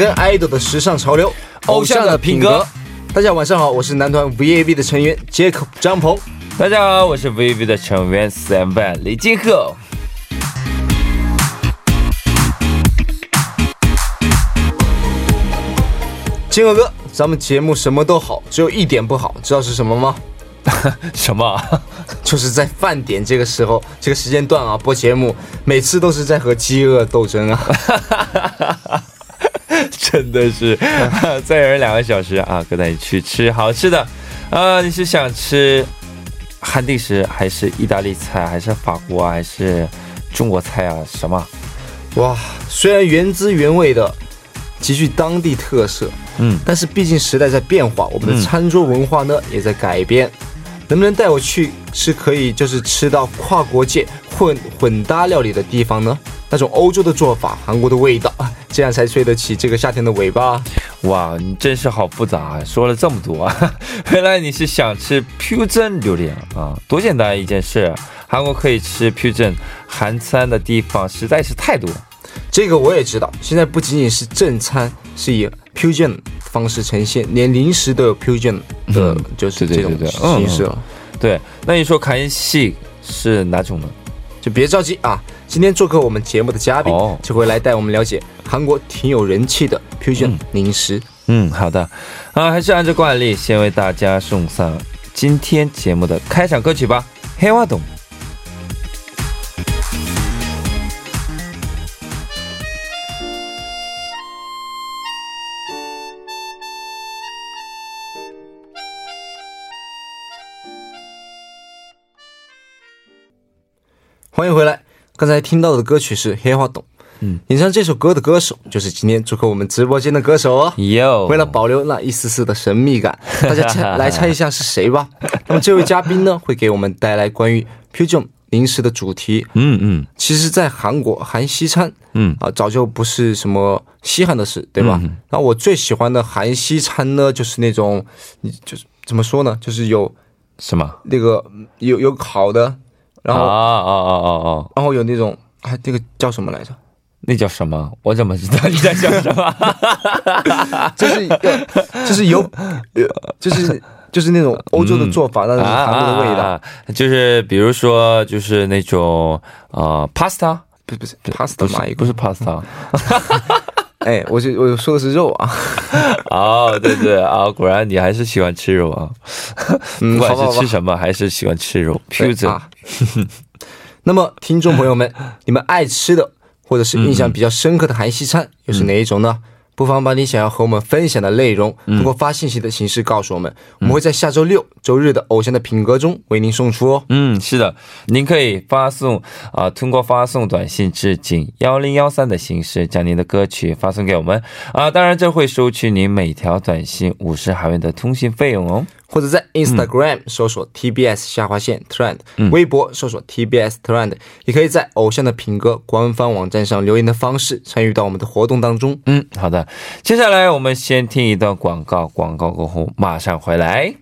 紧跟爱豆的时尚潮流，偶像的品格。大家晚上好，我是男团 VAV 的成员杰克张鹏。大家好，我是 VAV 的成员 Sam Van 李金赫。金鹤哥，咱们节目什么都好，只有一点不好，知道是什么吗？什么？就是在饭点这个时候，这个时间段啊，播节目，每次都是在和饥饿斗争啊。真的是，再忍两个小时啊，跟你去吃好吃的。啊，你是想吃汉地食，还是意大利菜，还是法国，还是中国菜啊？什么？哇，虽然原汁原味的，极具当地特色，嗯，但是毕竟时代在变化，我们的餐桌文化呢也在改变。能不能带我去是可以，就是吃到跨国界混混搭料理的地方呢？那种欧洲的做法，韩国的味道，这样才吹得起这个夏天的尾巴。哇，你真是好复杂啊！说了这么多，原来你是想吃 Pujen 榴莲啊？多简单一件事！韩国可以吃 Pujen 韩餐的地方实在是太多。这个我也知道，现在不仅仅是正餐是以 fusion 方式呈现，连零食都有 fusion 的，就是这种形式了。对，那你说韩系是哪种呢？就别着急啊，今天做客我们节目的嘉宾就会来带我们了解韩国挺有人气的 fusion 零食。嗯，好的，啊，还是按照惯例，先为大家送上今天节目的开场歌曲吧，黑娃懂。欢迎回来。刚才听到的歌曲是《黑花洞》，嗯，演唱这首歌的歌手就是今天做客我们直播间的歌手哦。哟，为了保留那一丝丝的神秘感，大家猜来猜一下是谁吧。那么这位嘉宾呢，会给我们带来关于 p u j o n 零食的主题。嗯嗯，其实，在韩国韩西餐，嗯啊，早就不是什么稀罕的事，对吧？那我最喜欢的韩西餐呢，就是那种，你就是怎么说呢？就是有什么那个有有烤的。然后啊啊啊啊啊！然后有那种，哎，这个叫什么来着？那叫什么？我怎么知道 你在讲什么？就 是就是有，就是就是那种欧洲的做法，那种韩国的味道。就是比如说，就是那种啊，pasta，不不是 pasta 嘛，不是 pasta。哎，我就我说的是肉啊。哦，对对啊，果然你还是喜欢吃肉啊。不管是吃什么，还是喜欢吃肉。啊。那么，听众朋友们，你们爱吃的或者是印象比较深刻的韩西餐又是哪一种呢？不妨把你想要和我们分享的内容通过发信息的形式告诉我们，我们会在下周六周日的偶像的品格中为您送出哦。嗯，是的，您可以发送啊，通过发送短信至井幺零幺三的形式将您的歌曲发送给我们啊，当然这会收取您每条短信五十韩元的通信费用哦。或者在 Instagram 搜索 TBS 下划线 Trend，微博搜索 TBS Trend，也可以在偶像的品格官方网站上留言的方式参与到我们的活动当中。嗯，好的，接下来我们先听一段广告，广告过后马上回来。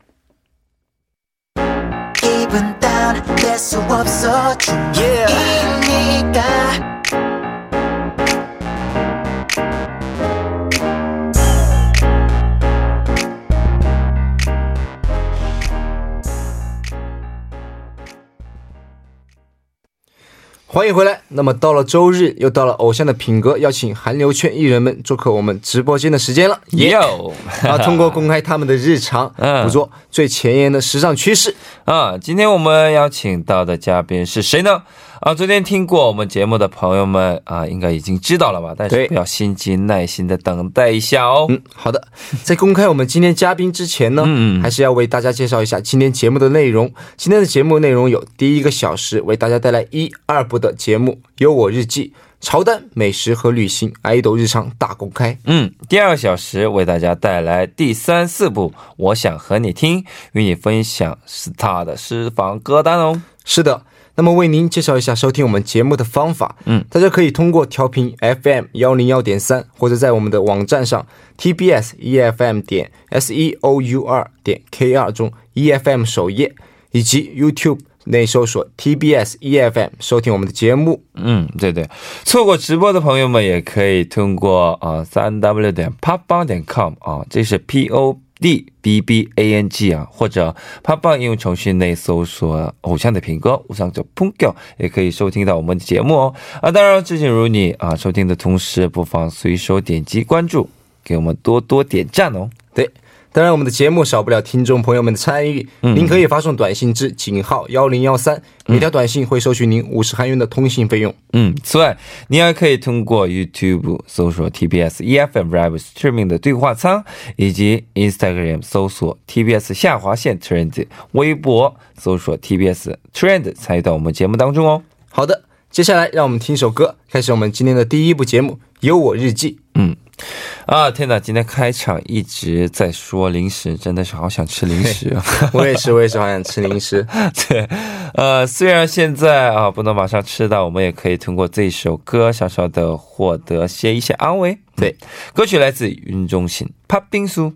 欢迎回来。那么到了周日，又到了偶像的品格邀请韩流圈艺人们做客我们直播间的时间了。也有啊，通过公开他们的日常，捕捉最前沿的时尚趋势啊。今天我们邀请到的嘉宾是谁呢？啊，昨天听过我们节目的朋友们啊，应该已经知道了吧？但是不要心急耐心的等待一下哦。嗯，好的。在公开我们今天嘉宾之前呢，嗯，还是要为大家介绍一下今天节目的内容。今天的节目内容有：第一个小时为大家带来一二部的节目《有我日记》，潮单、美食和旅行、爱豆日常大公开。嗯，第二个小时为大家带来第三四部《我想和你听》，与你分享 STAR 的私房歌单哦。是的。那么为您介绍一下收听我们节目的方法，嗯，大家可以通过调频 FM 幺零幺点三，或者在我们的网站上 TBS EFM 点 S E O U R 点 K R 中 EFM 首页，以及 YouTube 内搜索 TBS EFM 收听我们的节目。嗯，对对，错过直播的朋友们也可以通过啊三 w 点 popbang 点 com 啊，这是 P O D B B A N G 啊，或者胖胖应用程序内搜索“偶像的品歌”，偶像叫 p u n g 也可以收听到我们的节目哦。啊，当然，志景如你啊，收听的同时不妨随手点击关注，给我们多多点赞哦。对。当然，我们的节目少不了听众朋友们的参与。您可以发送短信至井号幺零幺三，每条短信会收取您五十韩元的通信费用。嗯，此外，您还可以通过 YouTube 搜索 TBS EFM Live Streaming 的对话舱，以及 Instagram 搜索 TBS 下划线 Trend，微博搜索 TBS Trend 参与到我们节目当中哦。好的，接下来让我们听一首歌，开始我们今天的第一部节目《有我日记》。嗯。啊天哪！今天开场一直在说零食，真的是好想吃零食。我也是，我也是好想吃零食。对，呃，虽然现在啊不能马上吃到，我们也可以通过这首歌小小的获得些一些安慰。对，歌曲来自云中信《帕冰酥》。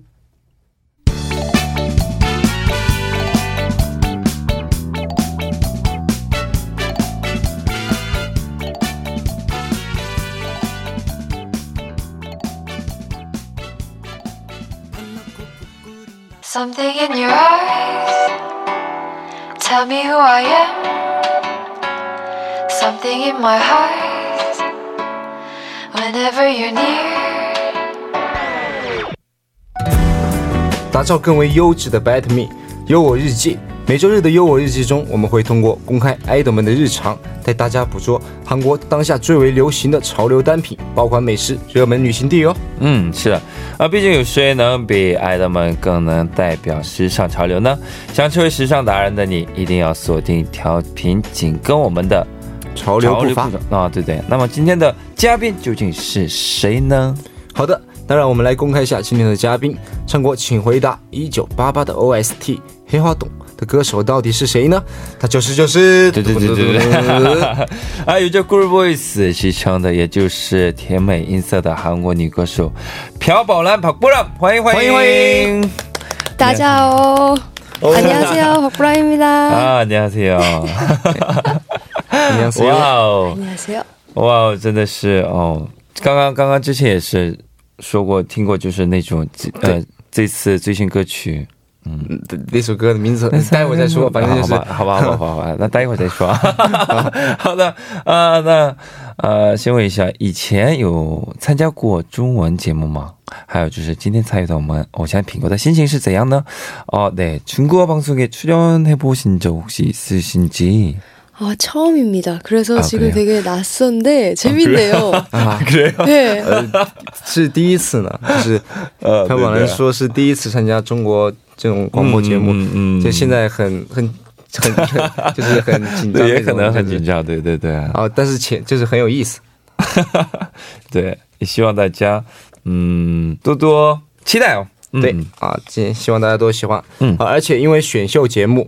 Something in your eyes Tell me who I am Something in my heart Whenever you're near 打造更为优质的 Better Me，有我日记。 每周日的优我日记中，我们会通过公开爱豆们的日常，带大家捕捉韩国当下最为流行的潮流单品，爆款美食、热门旅行地哦。嗯，是的，啊，毕竟有谁能比爱豆们更能代表时尚潮流呢？想成为时尚达人的你，一定要锁定调频，紧跟我们的潮流步伐啊！对对。那么今天的嘉宾究竟是谁呢？好的，那让我们来公开一下今天的嘉宾，唱过《请回答一九八八》的 OST 黑花洞。歌手到底是谁呢？他就是就是对对对对对，啊，有着 Good Voice 戏称的，也就是甜美音色的韩国女歌手朴宝兰，朴宝兰，欢迎欢迎欢迎，大家好，안녕하세요朴宝兰입니 다。 啊，안녕하세 요， 안녕하세 요， 哇哦，안녕하세 요， 哇哦，真的是哦，刚刚刚刚之前也是说过听过，就是那种呃，这次最新歌曲。 嗯，那首歌的名字待会再说，反正就是，好吧，好吧，好吧，那待一会儿再说。好的，啊，那呃，先问一下，以前有参加过中文节目吗？还有就是今天参与到我们偶像品歌的心情是怎样呢？哦，네중국어방송에출연해보신적혹시있으신지 아, 처음입니다. 그래서 아, 지금 그래요? 되게 낯선데 재밌네요. 아, 그래요? 네. 是第一次呢，就是朴宝兰说是第一次参加中国这种广播节目，就现在很很很就是很很就是很紧张，对对对。啊，但是前就是很有意思。对啊，希希望大家多喜欢。嗯，而而且因为选秀节目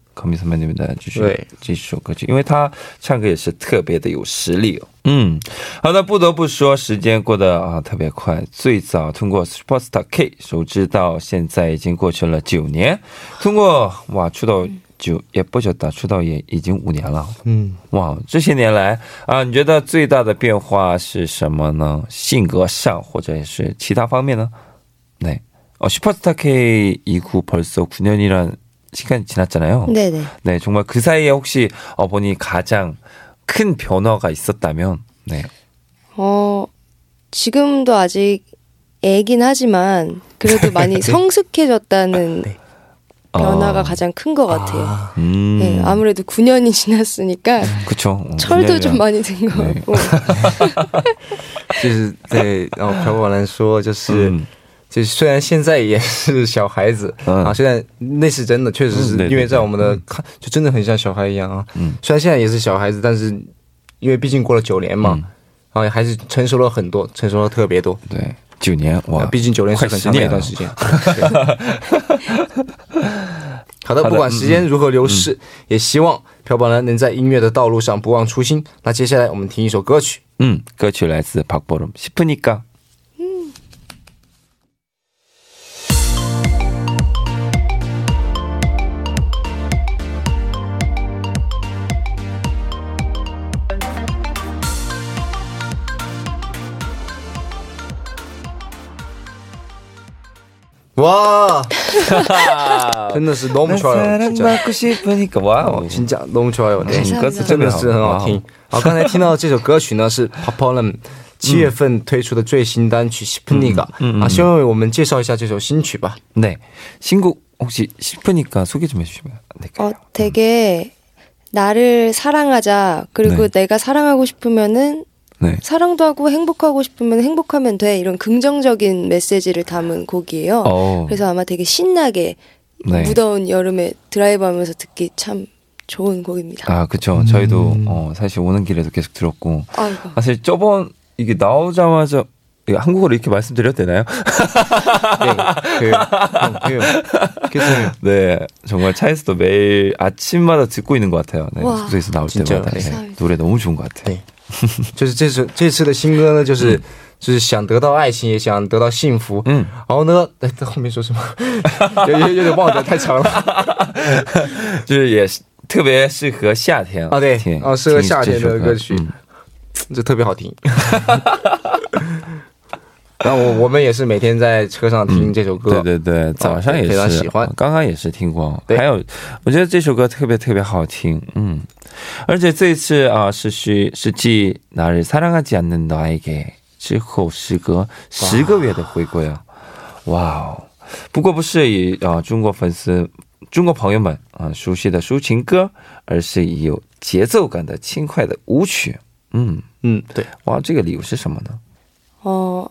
这首歌曲，因为他唱歌也是特别的有实力哦。嗯，好的，不得不说，时间过得啊特别快。最早通过 Superstar K 熟知到现在已经过去了九年，通过哇出道九也不久的出道也已经五年了。嗯，哇，这些年来啊，你觉得最大的变化是什么呢？性格上或者是其他方面呢？네어 Superstar K 이후벌써9년이란 시간이 지났잖아요. 네네. 네, 정말 그 사이에 혹시 어머니 가장 큰 변화가 있었다면, 네. 어, 지금도 아직 애긴 하지만 그래도 많이 네. 성숙해졌다는 네. 변화가 아. 가장 큰 것 같아요. 아. 음. 네, 아무래도 9년이 지났으니까. 그쵸. 철도 좀 많이 든것 네. 같고. 就是对，然后朴宝兰说，就是。 就虽然现在也是小孩子啊，现在那是真的，确实是因为在我们的看，就真的很像小孩一样啊。嗯，虽然现在也是小孩子，但是因为毕竟过了九年嘛，啊，还是成熟了很多，成熟了特别多。对，九年哇，毕竟九年是很长的一段时间。好的，不管时间如何流逝，也希望朴宝男能在音乐的道路上不忘初心。那接下来我们听一首歌曲，嗯，歌曲来自박보름싶으니까 와, 真的是너무 좋아요. 사랑받고 싶으니까 와, 어, 진짜 너무 좋아요. 네, 歌词真的是很好听。好，刚才听到这首歌曲呢是 Papolam 七月份推出的最新单曲 싶으니까 啊，希望我们介绍一下这首新曲吧。 네, 신곡 혹시 싶으니까 소개 좀 해주시면 안 될까요? 어, 되게 나를 사랑하자. 그리고 네. 내가 사랑하고 싶으면은 네. 사랑도 하고 행복하고 싶으면 행복하면 돼 이런 긍정적인 메시지를 담은 곡이에요. 오. 어. 그래서 아마 되게 신나게 네. 무더운 여름에 드라이브하면서 듣기 참 좋은 곡입니다. 아 그렇죠. 음. 저희도 어, 사실 오는 길에도 계속 들었고 아이고. 사실 저번 이게 나오자마자 한국어로 이렇게 말씀드려도 되나요? 네, 그, 그, 네, 정말 차에서도 매일 아침마다 듣고 있는 것 같아요. 네, 숙소에서 나올 때마다 네, 노래 너무 좋은 것 같아요. 네. 就是这次这次的新歌呢，就是就是想得到爱情，也想得到幸福。嗯，然后呢，在 后面说什么？有有有点忘了，太长了。就是也是特别适合夏天啊，对，啊，适合夏天的歌曲，这特别好听。然后我我们也是每天在车上听这首歌，对对对，早上也是非常喜欢，刚刚也是听过。还有，我觉得这首歌特别特别好听，嗯。而且这次啊，是是是继哪日사랑하지않는너에게之后，时隔十个月的回归啊！哇哦！不过不是以啊中国粉丝、中国朋友们啊熟悉的抒情歌，而是以有节奏感的轻快的舞曲。嗯嗯，对，哇，这个理由是什么呢？哦。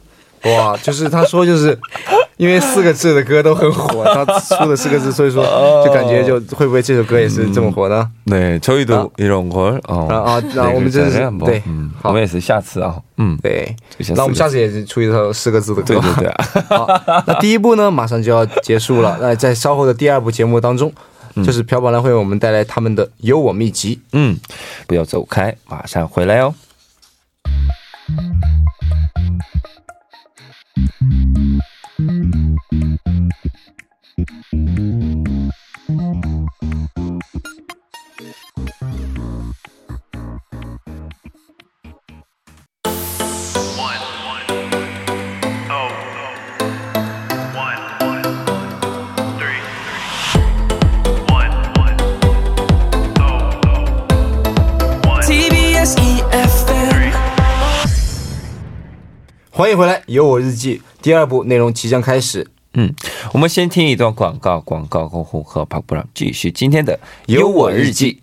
哇，就是他说就是，因为四个字的歌都很火，他出了四个字，所以说就感觉就会不会这首歌也是这么火呢？对，저희도이런걸啊啊，那我们这是对，我们也是下次啊，嗯，对，那我们下次也是出一首四个字的歌，对对对。好，那第一部呢，马上就要结束了，那在稍后的第二部节目当中，就是朴宝蓝会为我们带来他们的有我秘籍，嗯，不要走开，马上回来哦。 日记第二部内容即将开始。嗯，我们先听一段广告，广告过后和帕布朗继续今天的有我日记。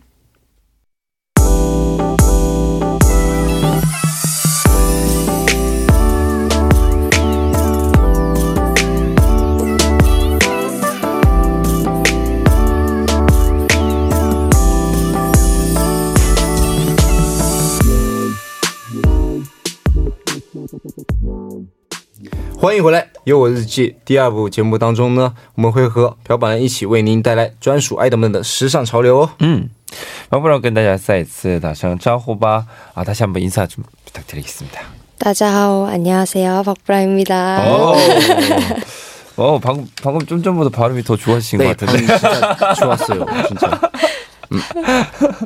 欢迎回来，有我日记第二部节目当中呢，我们会和朴宝蓝一起为您带来专属爱豆们的时尚潮流哦。嗯，那不然跟大家再一次打声招呼吧。啊，다시한번인사좀부탁드리겠습니 다。 大家好，안녕하세 요， 박보라입니 다。 哦，哦，방방금좀전보다발음이더좋아진것같은 데， 좋았어 요， 진짜。 嗯，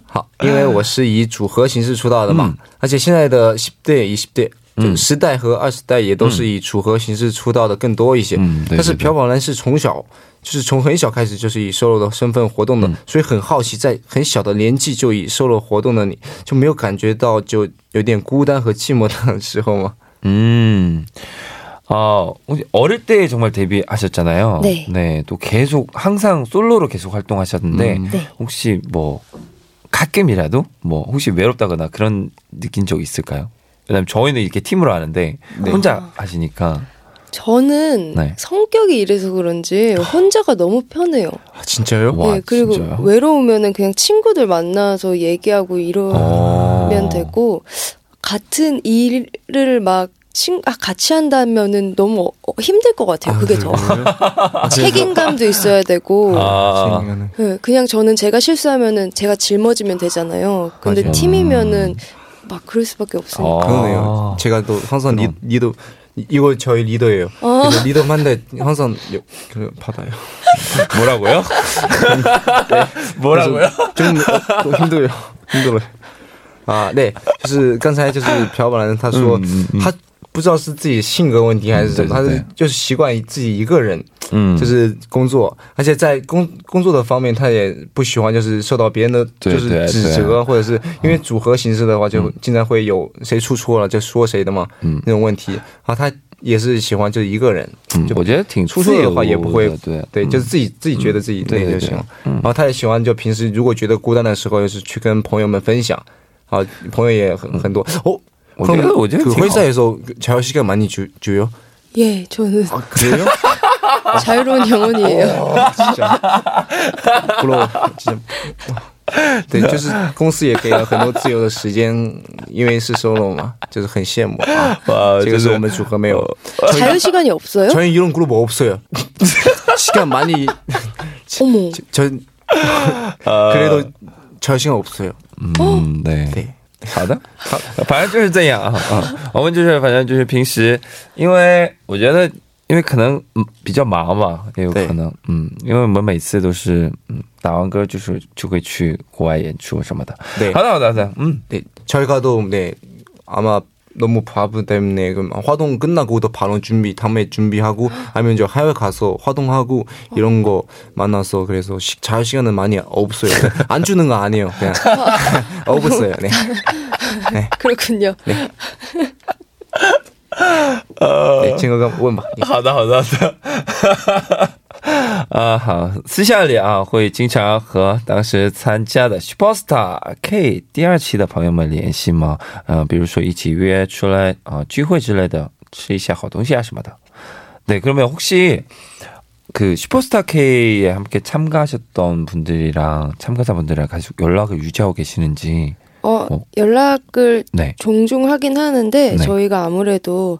好，因为我是以组合形式出道的嘛，而且现在的10代、20代。 就十代和二十代也都是以组合形式出道的更多一些，但是朴宝蓝是从小就是从很小开始就是以 solo 的身份活动的，所以很好奇，在很小的年纪就以 solo 活动的你就没有感觉到就有点孤单和寂寞的时候吗？嗯，어어릴때정말데뷔하셨잖아요네네또계속항상솔로로계속활동하셨는데혹시뭐가끔이라도뭐혹시외롭다거나그런느낀적있을까요 왜냐면 저희는 이렇게 팀으로 하는데 네. 혼자 하시니까 저는 네. 성격이 이래서 그런지 혼자가 너무 편해요. 아, 진짜요? 네, 그리고 진짜요? 외로우면은 그냥 친구들 만나서 얘기하고 이러면 아~ 되고 같은 일을 막 친, 아, 같이 한다면은 너무 어, 힘들 것 같아요. 아, 그게 더. 아, 책임감도 있어야 되고. 아. 네, 그냥 저는 제가 실수하면은 제가 짊어지면 되잖아요. 근데 맞아요. 팀이면은 막 그럴 수밖에 없으니까. 아. 그러네요. 제가 또 항상 리, 리더 이거 저희 리더예요. 아. 리더만데 항상 그 받아요. 뭐라고요? 네. 뭐라고요? 좀, 좀 힘들어요. 힘들어요. 啊，对，就是刚才就是朴宝兰他说他 不知道是自己性格问题还是什么，他是就是习惯自己一个人，嗯，就是工作，而且在工工作的方面，他也不喜欢就是受到别人的就是指责，或者是因为组合形式的话，就经常会有谁出错了就说谁的嘛，嗯，那种问题。啊，他也是喜欢就一个人，就我觉得挺出错的话也不会，对。对，就是自己自己觉得自己对就行了。然后他也喜欢就平时如果觉得孤单的时候，就是去跟朋友们分享，啊，朋友也很很多。哦。 그럼 그 회사에서 자유 시간 많이 주, 줘요? 예, 저는 아, 그래요? 자유로운 영혼이에요. 어, 진짜 부러워, 진짜. 对，就是公司也给了很多自由的时间，因为是 solo 嘛，就是很羡慕啊。这个是我们组合没有 자유 시간이 없어요? 저희 이런 그룹 없어요. 시간 많이. 어머. 저 그래도 자유 시간 없어요. 음, 네. 네. 好的，好，反正就是这样啊啊！我们就是，反正就是平时，因为我觉得，因为可能比较忙嘛，也有可能，嗯，因为我们每次都是，嗯，打完歌就是就会去国外演出什么的。对，好的，好的，好的，嗯，对，저희가도네아마 너무 바쁘 때문에 그럼 화동 끝나고도 바로 준비 다음에 준비하고 아니면 저 해외 가서 화동하고 이런 거 만나서 그래서 시, 자유 시간은 많이 없어요. 안 주는 거 아니에요. 그냥 없어요. 네. 네. 그렇군요. 네. 네, 친구가 뭐 막. 하다 하다 하다. 啊，好，私下里啊，会经常和当时参加的 Superstar K 第二期的朋友们联系吗？呃，比如说一起约出来啊聚会之类的，吃一下好东西啊什么的。네그러면혹시그 슈퍼스타 K에 함께 참가하셨던 분들이랑 참가자분들이랑 계속 연락을 유지하고 계시는지 어, 뭐. 연락을 네. 종종 하긴 하는데 네. 저희가 아무래도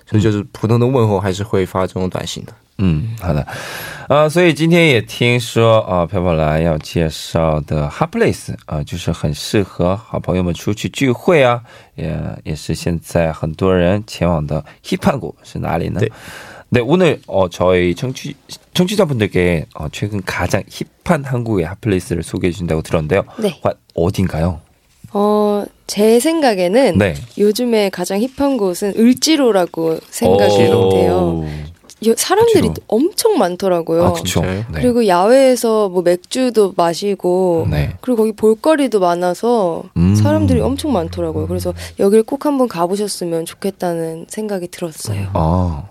所以就是普通的问候还是会发这种短信的。嗯，好的，啊，所以今天也听说啊，朴宝来要介绍的 Hot Place 啊，就是很适合好朋友们出去聚会啊，也也是现在很多人前往的 Hip Hop 是哪里呢？对。 네, 오늘 어, 저희 청취, 청취자분들께 어, 최근 가장 힙한 한국의 핫플레이스를 소개해 주신다고 들었는데요. 네. 어딘가요? 어, 제 생각에는 네. 요즘에 가장 힙한 곳은 을지로라고 생각이 돼요. 사람들이 그쵸. 엄청 많더라고요. 아, 그쵸. 네. 그리고 야외에서 뭐 맥주도 마시고 네. 그리고 거기 볼거리도 많아서 음. 사람들이 엄청 많더라고요. 그래서 여길 꼭 한번 가보셨으면 좋겠다는 생각이 들었어요. 아.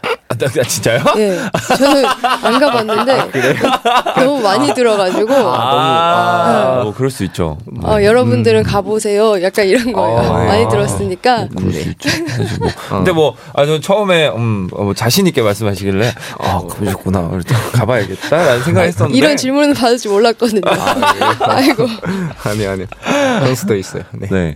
아, 진짜요? 네. 저는 안 가봤는데 아, 너무 많이 들어가지고. 아, 아, 뭐 그럴 수 있죠. 어, 음. 여러분들은 가보세요. 약간 이런 거예요. 아, 많이 들었으니까. 그럴 수 있죠. 뭐. 근데 뭐, 아, 저 처음에, 음, 어, 뭐 자신 있게 말씀하시길래, 아, 그러셨구나. 가봐야겠다라는 생각 했었는데. 이런 질문을 받을 줄 몰랐거든요. 아, 이고 아니, 아니. 그럴 수도 있어요. 네. 네.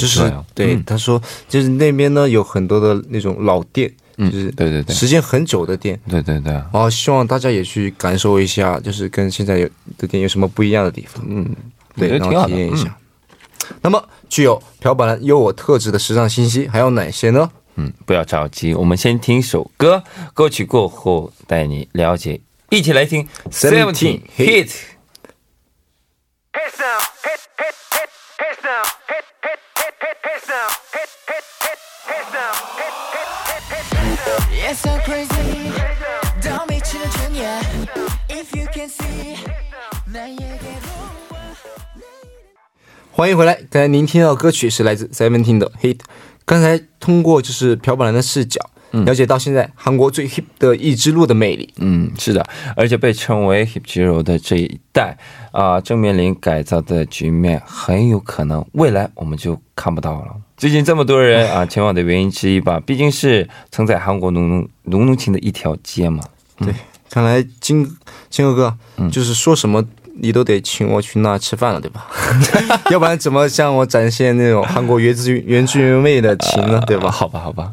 就是对他说，就是那边呢有很多的那种老店，就是对对对，时间很久的店，对对对。然后希望大家也去感受一下，就是跟现在有的店有什么不一样的地方。嗯，对，然后体验一下。那么具有朴宝蓝优我特质的时尚信息还有哪些呢？嗯，不要着急，我们先听首歌，歌曲过后带你了解，一起来听 Seventeen Hit。欢迎回来！刚才您听到歌曲是来自 Seventeen 的 Hit。刚才通过就是朴宝蓝的视角，了解到现在韩国最 hip 的一支路的魅力。嗯，是的，而且被称为 hip 肌肉的这一代啊，正面临改造的局面，很有可能未来我们就看不到了。最近这么多人啊前往的原因之一吧，毕竟是曾在韩国浓浓浓浓情的一条街嘛。对，看来金金哥哥就是说什么。你都得请我去那吃饭了，对吧？要不然怎么向我展现那种韩国原汁原汁原味的情呢？对吧？好吧，好吧。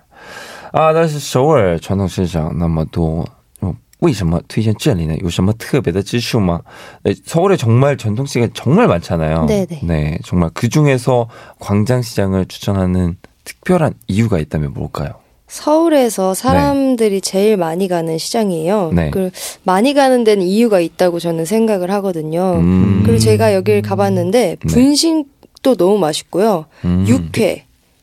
啊，但是首尔传统市场那么多，嗯，为什么推荐这里呢？有什么特别的之处吗？呃，서울에정말전통시장정말많잖아요네네네정말그중에서광장시장을추천하는특별한이유가있다면뭘까요 서울에서 사람들이 네. 제일 많이 가는 시장이에요. 네. 그 많이 가는 데는 이유가 있다고 저는 생각을 하거든요. 음. 그리고 제가 여기를 가봤는데 네. 분식도 너무 맛있고요. 음. 육회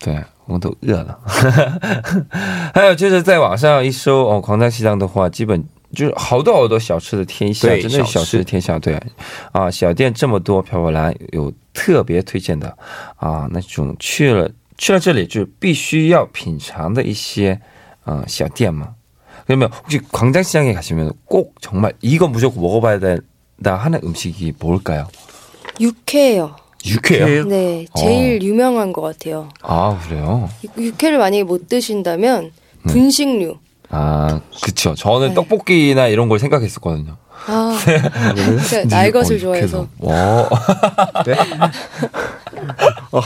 对，我都饿了。还有就是在网上一搜哦，狂战西藏的话，基本就是好多好多小吃的天下，真的小吃的天下。对，啊，小店这么多，朴宝兰有特别推荐的啊，那种去了。去了这里就必须要品尝的一些어小店嘛. 그러면 혹시 광장시장에 가시면 꼭 정말 이거 무조건 먹어봐야 된다 하는 음식이 뭘까요? 육회요. 육회요? 네, 제일 어. 유명한 것 같아요. 아 그래요? 육회를 만약에 못 드신다면 네. 분식류. 아, 그쵸. 저는 네. 떡볶이나 이런 걸 생각했었거든요. 아, 그러니까 날 것을 어, 좋아해서. 와. 네? 어,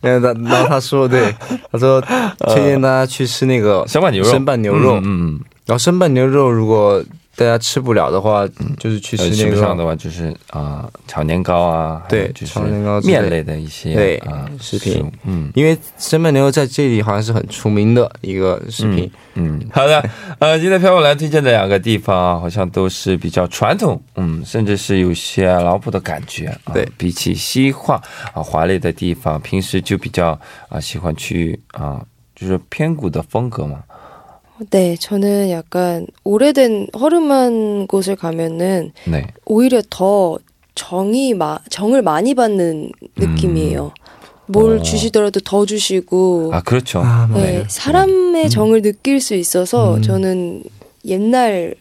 然后他，然后他说，对，他说推荐大家去吃那个生拌牛肉，生拌牛肉，嗯，然后生拌牛肉如果。 大家吃不了的话，就是去吃那个。上的话就是啊，炒年糕啊，对，炒年糕面类的一些对啊食品。嗯，因为生拌牛肉在这里好像是很出名的一个食品。嗯，好的，呃，今天飘过来推荐的两个地方，好像都是比较传统，嗯，甚至是有些老朴的感觉。对，比起西化啊华丽的地方，平时就比较啊喜欢去啊，就是偏古的风格嘛。 네, 저는 약간 오래된 허름한 곳을 가면은 네. 오히려 더 정이 마, 정을 많이 받는 느낌이에요. 음. 뭘 어. 주시더라도 더 주시고. 아, 그렇죠. 아, 네, 사람의 음. 정을 느낄 수 있어서 음. 저는 옛날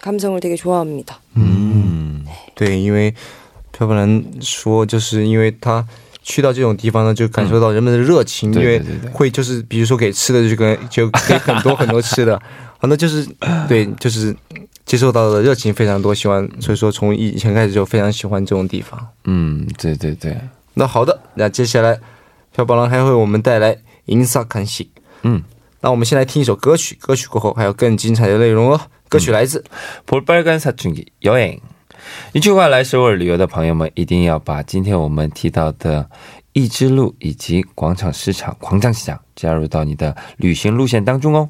감성을 되게 좋아합니다. 음. 네. 对，因为漂泊兰说，就是因为他 去到这种地方呢，就感受到人们的热情，因为会就是比如说给吃的就跟就给很多很多吃的，很多就是对就是接受到的热情非常多，喜欢所以说从以前开始就非常喜欢这种地方。嗯，对对对。那好的，那接下来朴宝郎还会为我们带来《银色看戏》。嗯，那我们先来听一首歌曲，歌曲过后还有更精彩的内容哦。歌曲来自《볼빨간사춘기여행》。 一句话来首尔旅游的朋友们，一定要把今天我们提到的一之路以及广场市场、狂战市场加入到你的旅行路线当中哦。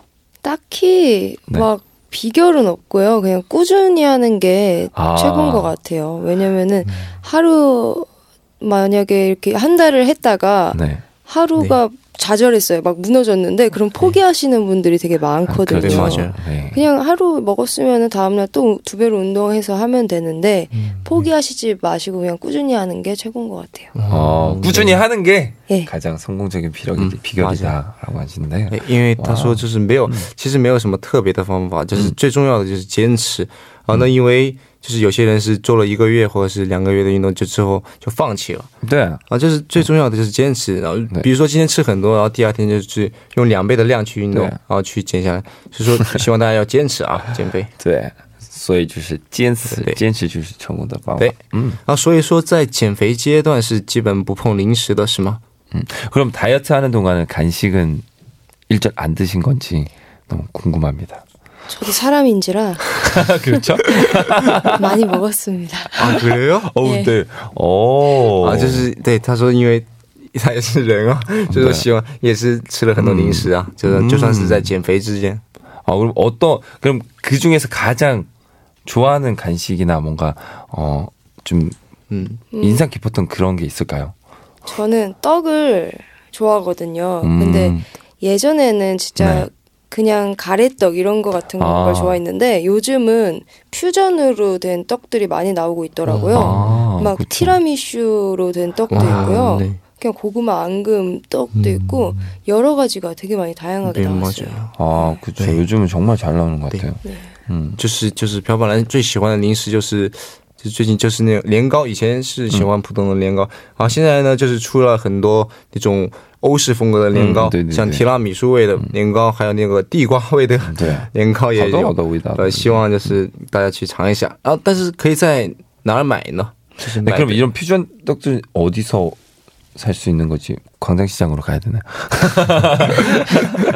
딱히 네. 막 비결은 없고요. 그냥 꾸준히 하는 게 아. 최고인 것 같아요. 왜냐면은 음. 하루 만약에 이렇게 한 달을 했다가 네. 하루가 네. 좌절했어요. 막 무너졌는데 그럼 네. 포기하시는 분들이 되게 많거든요. 아, 맞아요. 네. 그냥 하루 먹었으면 다음날 또 두 배로 운동해서 하면 되는데 음. 포기하시지 마시고 그냥 꾸준히 하는 게 최고인 것 같아요. 어, 꾸준히 하는 게 네. 가장 성공적인 비결이, 음, 비결이다라고 하시는데. 因为他说就是没有，其实没有什么特别的方法，就是最重要的就是坚持。啊，那因为 就是有些人是做了一个月或者是两个月的运动，就之后就放弃了。对啊，啊，就是最重要的就是坚持。然后比如说今天吃很多，然后第二天就是用两倍的量去运动，然后去减下来。所以说，希望大家要坚持啊，减肥。对，所以就是坚持，坚持就是成功的方法。对，嗯。然后所以说，在减肥阶段是基本不碰零食的，是吗？嗯。그럼다이어트하는동안간식은일절안드신건지너무궁금합니다 저도 사람인지라. 그렇죠? 많이 먹었습니다. 아 그래요? 어, 네. 네. 오. 아, 就是对他说，因为他也是人啊，就是希望也是吃了很多零食啊，就就算是在减肥之间。 아, 그럼 어떤 그럼 그 중에서 가장 좋아하는 간식이나 뭔가 어좀 음. 인상 깊었던 그런 게 있을까요? 저는 떡을 좋아하거든요. 음. 근데 예전에는 진짜 네. 그냥 가래떡 이런 거 같은 아. 걸 좋아했는데 요즘은 퓨전으로 된 떡들이 많이 나오고 있더라고요. 아, 막 그쵸. 티라미슈로 된 떡도 아, 있고요. 네. 그냥 고구마 앙금 떡도 음. 있고 여러 가지가 되게 많이 다양하게 네, 나왔어요. 맞아요. 아, 그렇죠. 네. 요즘은 정말 잘 나오는 것 같아요. 네. 嗯，就是就是朴宝蓝最喜欢的零食就是， 就最近就是年糕，以前是喜欢普通的年糕，然后现在呢就是出了很多那种欧式风格的年糕，像提拉米苏味的年糕，还有那个地瓜味的年糕也有。的味道。呃，希望就是大家去尝一下。然后，但是可以在哪儿买呢？就是그럼이런퓨전떡들어디서 살수 있는 거지? 광장시장으로 가야 되나?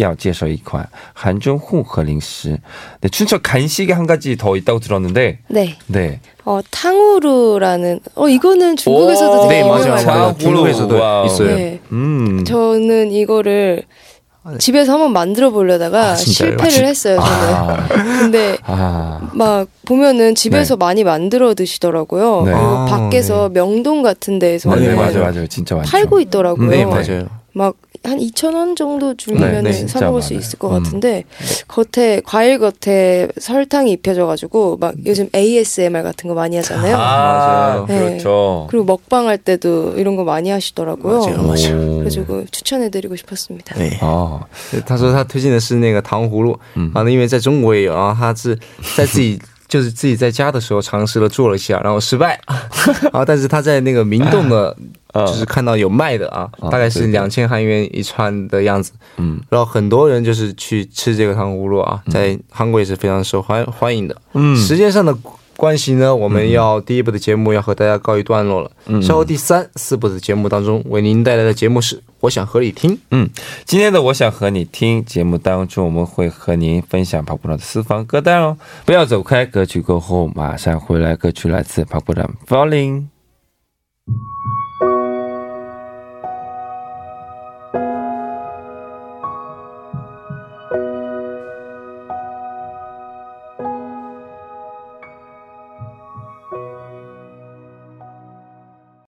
要介绍一款韩中混合零食。네춘천간식에한가지더있다고들었는데네네어탕후루라는어이거는중국에서도되게유명한중국에서도있어요음저는이거를 집에서 한번 만들어 보려다가 아, 실패를 했어요, 저는. 아. 근데 아. 막 보면은 집에서 네. 많이 만들어 드시더라고요. 네. 그리고 밖에서 네. 명동 같은 데에서 네, 맞아요, 맞아요. 진짜 많죠. 팔고 있더라고요. 네, 맞아요. 막 한2천 원 정도 주면 네, 네, 사 먹을 수 있을 것 음. 같은데 겉에 과일 겉에 설탕이 입혀져가지고 막 요즘 ASMR 같은 거 많이 하잖아요. 아, 네. 그렇죠. 그리고 먹방 할 때도 이런 거 많이 하시더라고요. 맞아요, 맞아요. 그래가지고 추천해드리고 싶었습니다. 네. 他说他推荐的是那个糖葫芦啊，因为在中国也有，然后他是在自己就是自己在家的时候尝试了做了一下，然后失败，然后但是他在那个明洞的， 就是看到有卖的啊，大概是两千韩元一串的样子，嗯，然后很多人就是去吃这个糖葫芦啊，在韩国也是非常受欢欢迎的，嗯，时间上的。关系呢，我们要第一部的节目要和大家告一段落了。嗯，稍后第三、四部的节目当中，为您带来的节目是《我想和你听》。嗯，今天的《我想和你听》节目当中，我们会和您分享跑步长的私房歌单哦。不要走开，歌曲过后马上回来。歌曲来自跑步长《Falling》。